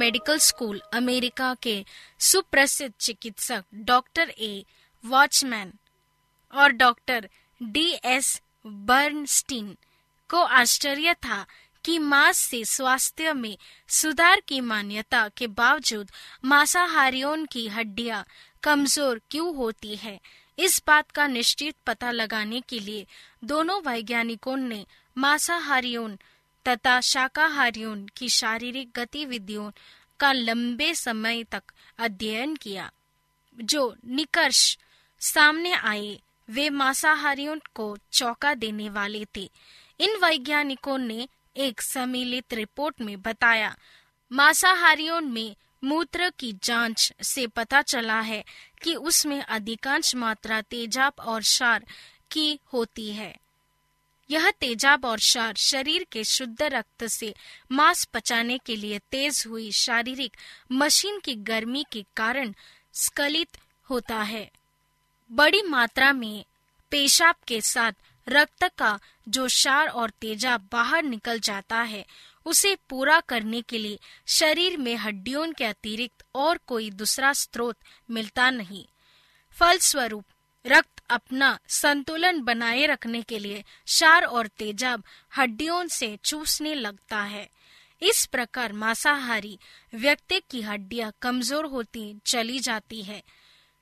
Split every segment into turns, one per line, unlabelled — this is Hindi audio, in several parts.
मेडिकल स्कूल, अमेरिका के सुप्रसिद्ध चिकित्सक डॉक्टर ए. वॉचमैन और डॉक्टर डी. एस. बर्नस्टीन को आश्चर्य था कि मांस से स्वास्थ्य में सुधार की मान्यता के बावजूद मांसाहारियों की हड्डियाँ कमज़ोर क्यों होती है? इस बात का निश्चित पता लगाने के लिए दोनों वैज्ञानिकों ने मांसाहारियों तथा शाकाहारियों की शारीरिक गतिविधियों का लंबे समय तक अध्ययन किया। जो निकर्ष सामने आए, वे मांसाहारियों को चौंका देने वाले थे। इन वैज्ञानिकों ने एक सम्मिलित रिपोर्ट में बताया, मांसाहारियों में मूत्र की जाँच से पता चला है कि उसमें अधिकांश मात्रा तेजाब और क्षार की होती है। यह तेजाब और क्षार शरीर के शुद्ध रक्त से मांस पचाने के लिए तेज हुई शारीरिक मशीन की गर्मी के कारण स्खलित होता है। बड़ी मात्रा में पेशाब के साथ रक्त का जो क्षार और तेजाब बाहर निकल जाता है, उसे पूरा करने के लिए शरीर में हड्डियों के अतिरिक्त और कोई दूसरा स्रोत मिलता नहीं। फलस्वरूप रक्त अपना संतुलन बनाए रखने के लिए क्षार और तेजाब हड्डियों से चूसने लगता है। इस प्रकार मांसाहारी व्यक्ति की हड्डियाँ कमज़ोर होती चली जाती है।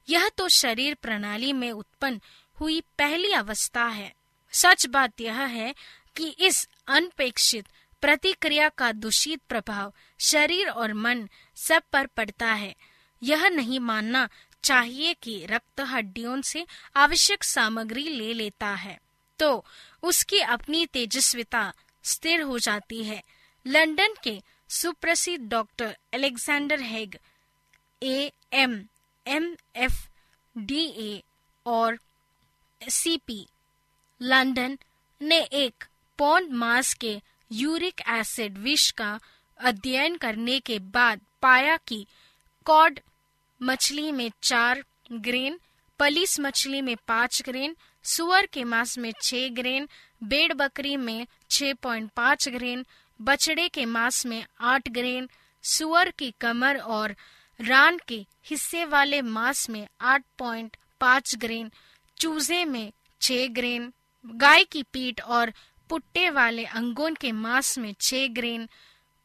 यह तो शरीर प्रणाली में उत्पन्न हुई पहली अवस्था है। सच बात यह है कि इस अनपेक्षित प्रतिक्रिया का दूषित प्रभाव शरीर और मन सब पर पड़ता है। यह नहीं मानना चाहिए कि रक्त हड्डियों से आवश्यक सामग्री ले लेता है। तो उसकी अपनी तेजस्विता स्थिर हो जाती है। लंदन के सुप्रसिद्ध doctor Alexander Haig A M M F D A और सीपी लंदन ने एक पौंड मास के यूरिक एसिड विष का अध्ययन करने के बाद पाया कि कॉड मछली में चार ग्रेन, पलिस मछली में पाँच ग्रेन, सुअर के मांस में छह ग्रेन, बेड़ बकरी में 6.5 ग्रेन, बछड़े के मांस में आठ ग्रेन, सुअर की कमर और रान के हिस्से वाले मांस में 8.5 ग्रेन, चूजे में 6 ग्रेन, गाय की पीठ और पुट्टे वाले अंगों के मांस में 6 ग्रेन,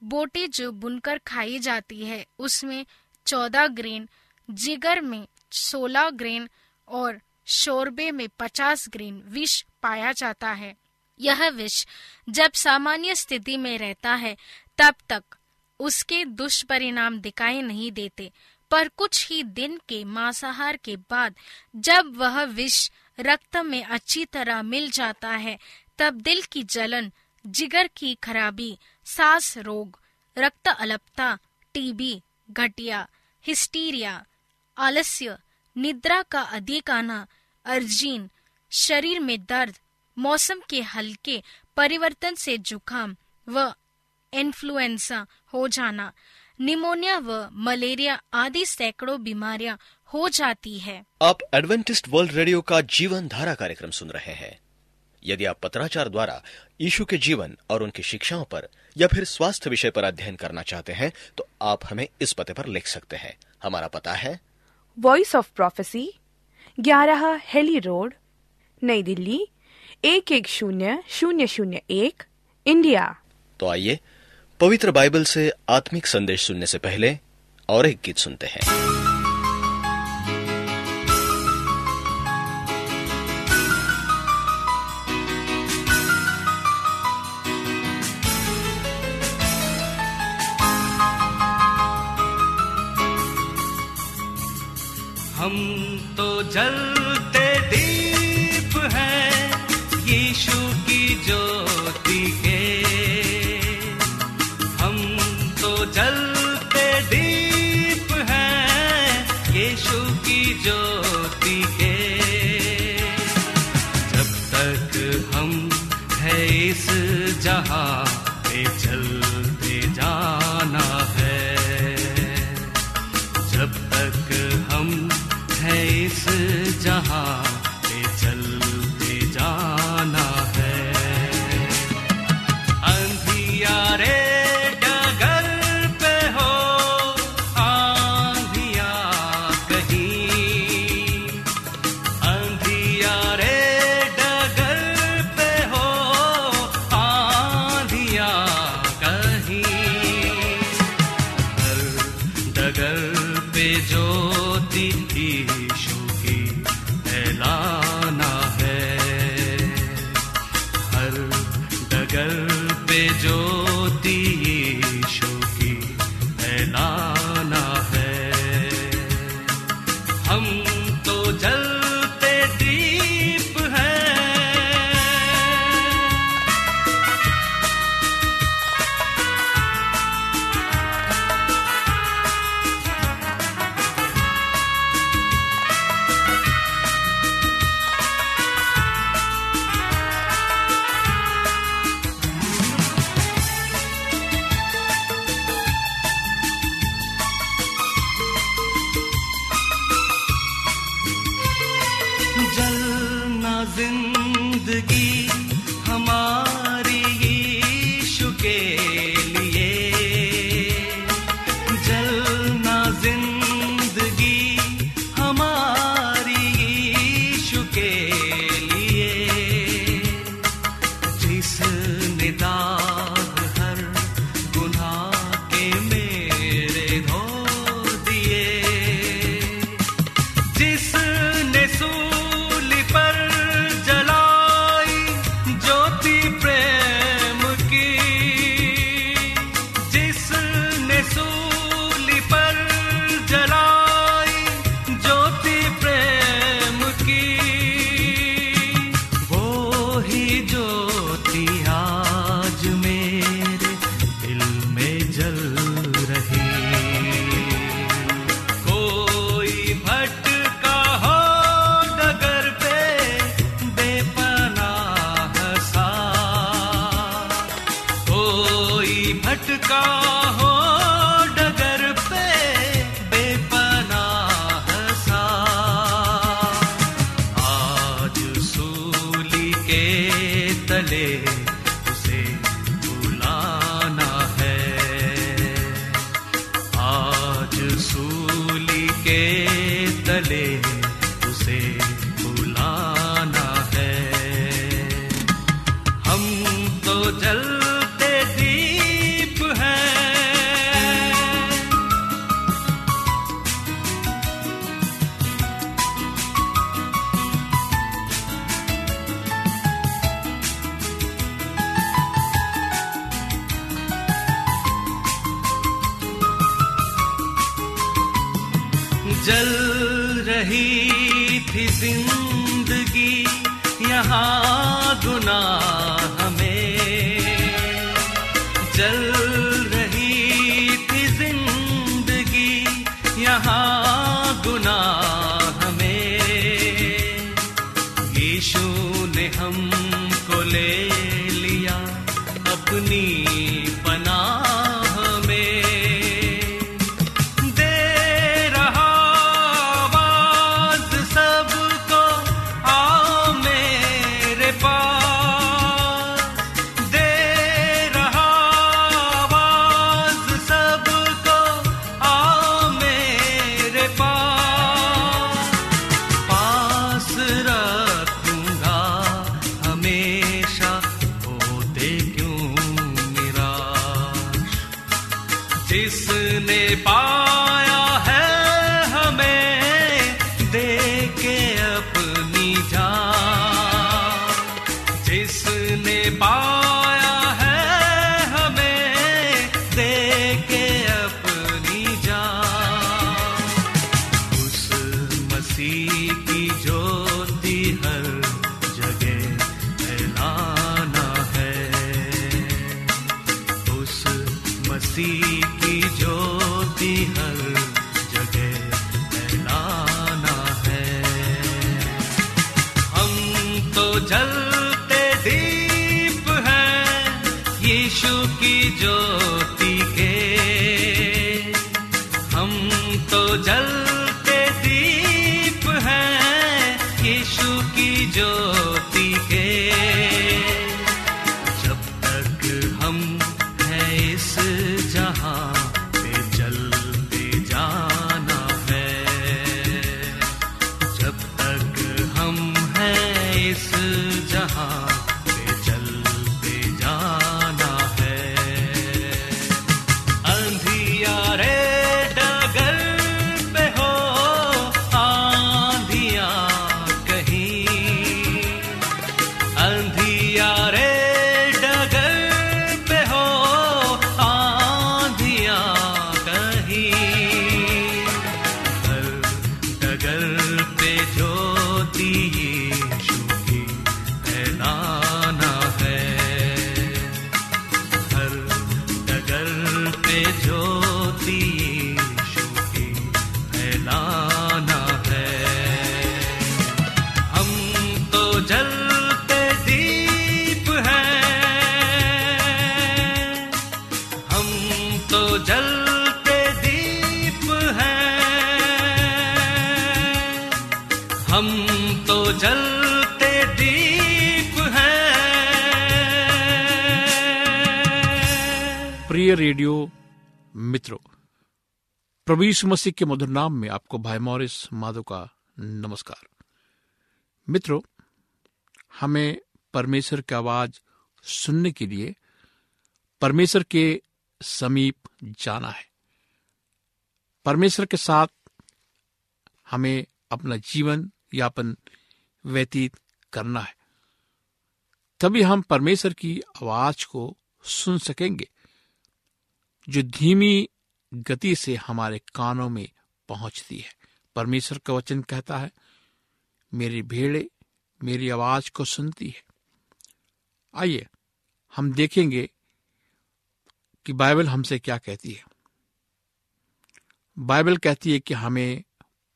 बोटी जो बुनकर खाई जाती है, उसमें 14 ग्रेन जिगर में 16 ग्रेन और शोरबे में 50 ग्रेन विष पाया जाता है। यह विष जब सामान्य स्थिति में रहता है, तब तक उसके दुष्परिणाम दिखाई नहीं देते, पर कुछ ही दिन के मांसाहार के बाद जब वह विष रक्त में अच्छी तरह मिल जाता है, तब दिल की जलन, जिगर की खराबी, सांस रोग, रक्त अलपता, टीबी, घटिया, हिस्टीरिया आलस्य, निद्रा का अधिक आना, अर्जीन, शरीर में दर्द, मौसम के हल्के, परिवर्तन से जुकाम व इन्फ्लुएंजा हो जाना, निमोनिया व मलेरिया आदि सैकड़ों बीमारियाँ हो जाती है।
आप एडवेंटिस्ट वर्ल्ड रेडियो का जीवन धारा कार्यक्रम सुन रहे हैं। यदि आप पत्राचार द्वारा यीशु के जीवन और उनकी शिक्षाओं पर या फिर स्वास्थ्य विषय पर अध्ययन करना चाहते हैं तो आप हमें इस पते पर लिख सकते हैं। हमारा पता है
वॉइस ऑफ़ प्रोफेसी ग्यारह हेली रोड, नई दिल्ली, एक एक शून्य शून्य शून्य एक, इंडिया।
तो आइए, पवित्र बाइबल से आत्मिक संदेश सुनने से पहले और एक गीत सुनते हैं।
हम तो जलते दीप हैं, यीशु की ज्योति के। हम तो जलते दीप हैं, यीशु की ज्योति के। जब तक हम है इस जहाँ चले जिसने पाया
रेडियो मित्रों प्रभु मसीह के मधुर नाम में आपको भाई मॉरिस माधो का नमस्कार। मित्रों, हमें परमेश्वर की आवाज़ सुनने के लिए परमेश्वर के समीप जाना है। परमेश्वर के साथ हमें अपना जीवन यापन व्यतीत करना है। तभी हम परमेश्वर की आवाज़ को सुन सकेंगे। जो धीमी गति से हमारे कानों में पहुँचती है। परमेश्वर का वचन कहता है, मेरी भेड़े मेरी आवाज़ को सुनती है। आइए, हम देखेंगे कि बाइबल हमसे क्या कहती है। बाइबल कहती है कि हमें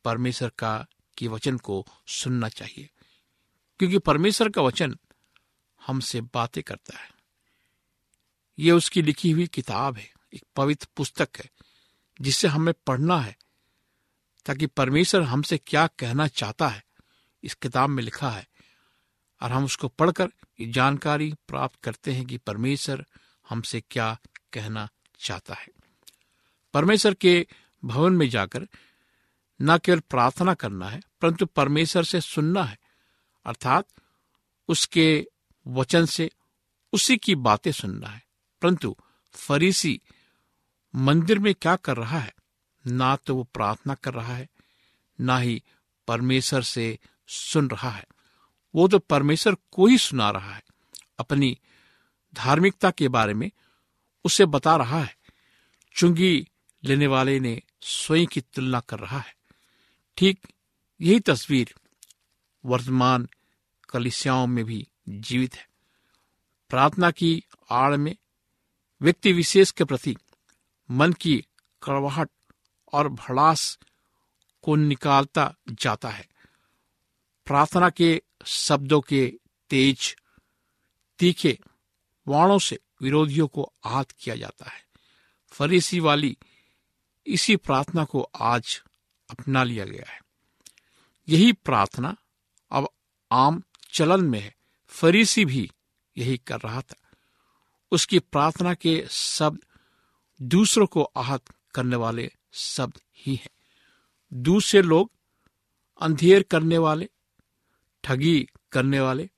परमेश्वर का, की वचन को सुनना चाहिए, क्योंकि परमेश्वर का वचन हमसे बातें करता है। यह उसकी लिखी हुई किताब है। एक पवित्र पुस्तक है जिसे हमें पढ़ना है, ताकि परमेश्वर हमसे क्या कहना चाहता है, इस किताब में लिखा है। और हम उसको पढ़कर ये जानकारी प्राप्त करते हैं कि परमेश्वर हमसे क्या कहना चाहता है। परमेश्वर के भवन में जाकर न केवल प्रार्थना करना है, परंतु परमेश्वर से सुनना है, अर्थात उसके वचन से उसी की बातें सुनना है। परंतु फरीसी मंदिर में क्या कर रहा है? ना तो वो प्रार्थना कर रहा है, ना ही परमेश्वर से सुन रहा है। वो तो परमेश्वर को ही सुना रहा है, अपनी धार्मिकता के बारे में उसे बता रहा है। चुंगी लेने वाले ने स्वयं की तुलना कर रहा है। ठीक यही तस्वीर वर्तमान कलिसियाओं में भी जीवित है। प्रार्थना की आड़ में व्यक्ति विशेष के प्रति मन की कड़वाहट और भड़ास को निकालता जाता है। प्रार्थना के शब्दों के तेज, तीखे वाणों से विरोधियों को आहत किया जाता है। फरीसी वाली इसी प्रार्थना को आज अपना लिया गया है। यही प्रार्थना अब आम चलन में है। फरीसी भी यही कर रहा था। उसकी प्रार्थना के शब्द दूसरों को आहत करने वाले शब्द ही हैं। दूसरे लोग अंधेर करने वाले, ठगी करने वाले,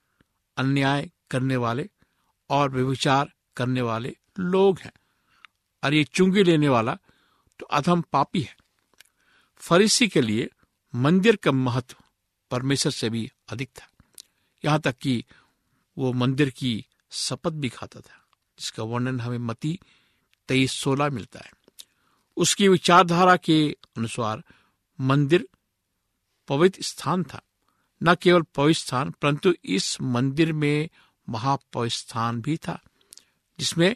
अन्याय करने वाले और व्यविचार करने वाले लोग हैं। और ये चुंगी लेने वाला तो अधम पापी है। फरीसी के लिए मंदिर का महत्व परमेश्वर से भी अधिक था। यहाँ तक कि वो मंदिर की शपथ भी खाता था, जिसका वर्णन हमें मती तेईस सोलह मिलता है। उसकी विचारधारा के अनुसार मंदिर पवित्र स्थान था। न केवल पवित्र स्थान, परंतु इस मंदिर में महापवित्र स्थान भी था, जिसमें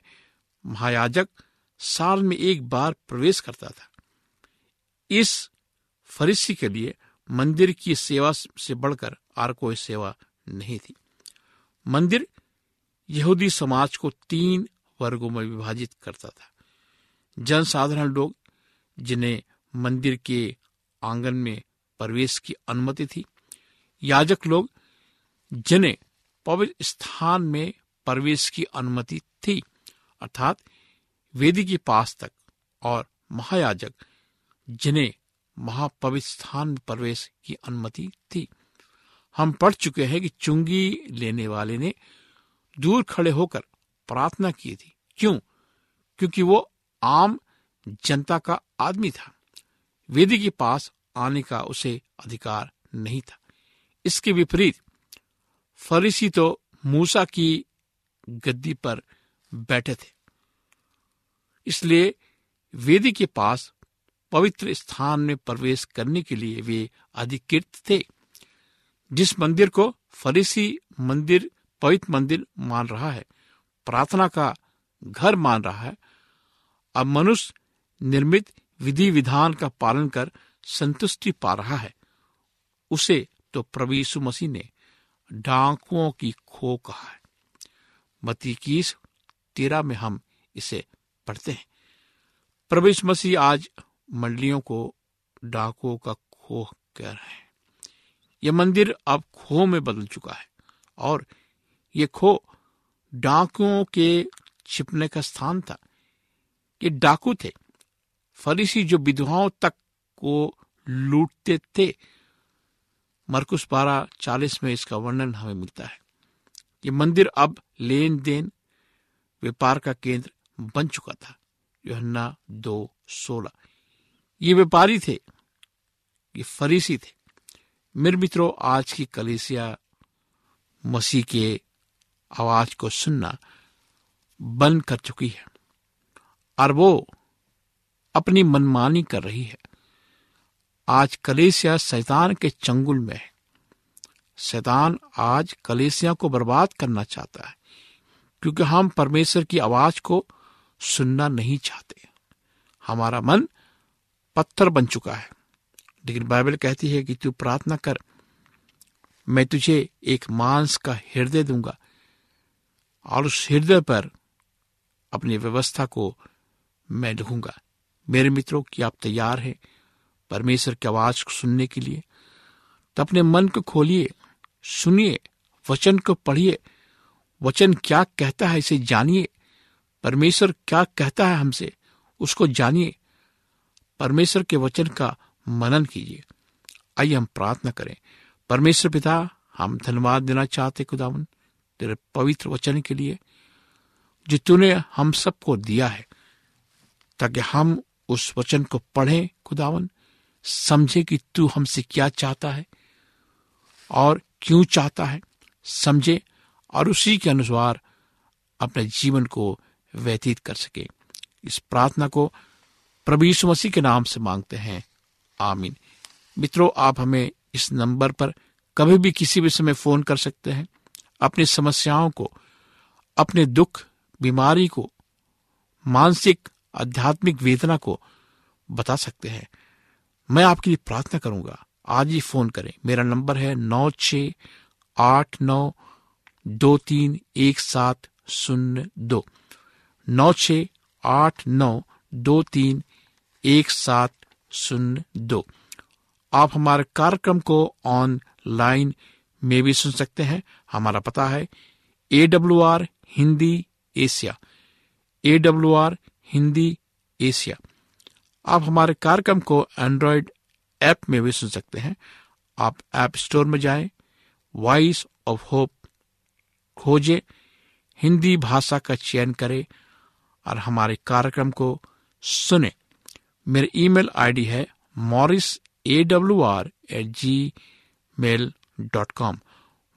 महायाजक साल में एक बार प्रवेश करता था। इस फरीसी के लिए मंदिर की सेवा से बढ़कर और कोई सेवा नहीं थी। मंदिर यहूदी समाज को तीन वर्गों में विभाजित करता था। जनसाधारण लोग, जिन्हें मंदिर के आँगन में प्रवेश की अनुमति थी, याजक लोग, जिन्हें पवित्र स्थान में प्रवेश की अनुमति थी, अर्थात वेदी के पास तक और महायाजक, जिन्हें महापवित्र स्थान में प्रवेश की अनुमति थी। हम पढ़ चुके हैं कि चुंगी लेने वाले ने दूर खड़े होकर प्रार्थना की थी। क्यों? क्योंकि वो आम जनता का आदमी था। वेदी के पास आने का उसे अधिकार नहीं था। इसके विपरीत, फरीसी तो मूसा की गद्दी पर बैठे थे। इसलिए वेदी के पास पवित्र स्थान में प्रवेश करने के लिए वे अधिकृत थे। जिस मंदिर को फरीसी मंदिर, पवित्र मंदिर मान रहा है प्रार्थना का घर मान रहा है। अब मनुष्य निर्मित विधि विधान का पालन कर संतुष्टि पा रहा है। उसे तो प्रभु मसीह ने डाकुओं की खो कहा है। मती कीस तेरह में हम इसे पढ़ते हैं। प्रभु यीशु मसीह आज मंडलियों को डाकुओं का खो कह रहे हैं। यह मंदिर अब खो में बदल चुका है और ये खो डाकुओं के छिपने का स्थान था। ये डाकू थे। फरीसी जो विधवाओं तक को लूटते थे। मरकुस बारह चालीस में इसका वर्णन हमें मिलता है। ये मंदिर अब लेन देन व्यापार का केंद्र बन चुका था। योहन्ना दो सोलह। ये व्यापारी थे। ये फरीसी थे। मेरे मित्रों, आज की कलेसिया मसीह के आवाज़ को सुनना बंद कर चुकी है और वो अपनी मनमानी कर रही है। आज कलेसिया शैतान के चंगुल में है। शैतान आज कलेसिया को बर्बाद करना चाहता है, क्योंकि हम परमेश्वर की आवाज़ को सुनना नहीं चाहते। हमारा मन पत्थर बन चुका है, लेकिन बाइबल कहती है कि तू प्रार्थना कर, मैं तुझे एक मांस का हृदय दूँगा। और उस हृदय पर अपनी व्यवस्था को मैं लिखूँगा मेरे मित्रों, की आप तैयार हैं परमेश्वर की आवाज़ को सुनने के लिए। तो अपने मन को खोलिए, सुनिए, वचन को पढ़िए। वचन क्या कहता है इसे जानिए। परमेश्वर क्या कहता है हमसे, उसको जानिए। परमेश्वर के वचन का मनन कीजिए। आइए हम प्रार्थना करें। परमेश्वर पिता, हम धन्यवाद देना चाहते खुदावन। तेरे पवित्र वचन के लिए, जो तूने हम सबको दिया है, ताकि हम उस वचन को पढ़ें, खुदावन, समझे कि तू हमसे क्या चाहता है और क्यों चाहता है, समझे और उसी के अनुसार अपने जीवन को व्यतीत कर सके। इस प्रार्थना को प्रभु यीशु मसीह के नाम से मांगते हैं। आमीन। मित्रों, आप हमें इस नंबर पर कभी भी किसी भी समय फ़ोन कर सकते हैं। अपनी समस्याओं को, अपने दुख, बीमारी को, मानसिक, आध्यात्मिक वेदना को बता सकते हैं। मैं आपके लिए प्रार्थना करूँगा। आज ही फ़ोन करें। मेरा नंबर है नौ छ आठ नौ दो तीन एक सात शून्य दो। नौ छ आठ नौ दो तीन एक सात शून्य दो। आप हमारे कार्यक्रम को ऑनलाइन में भी सुन सकते हैं, हमारा पता है A W R Hindi Asia A W R Hindi Asia. आप हमारे कार्यक्रम को एंड्रॉयड ऐप में भी सुन सकते हैं। आप ऐप स्टोर में जाएँ वॉइस ऑफ़ होप खोजें, हिंदी भाषा का चयन करें और हमारे कार्यक्रम को सुने। मेरी ईमेल आईडी है Morris A W R at Gmail dot com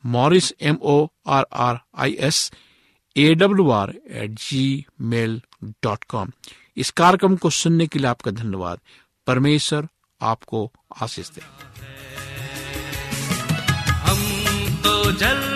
Morris M O R R I S A W R at Gmail dot com इस कार्यक्रम को सुनने के लिए आपका धन्यवाद। परमेश्वर आपको आशीष दे।
हम तो जलते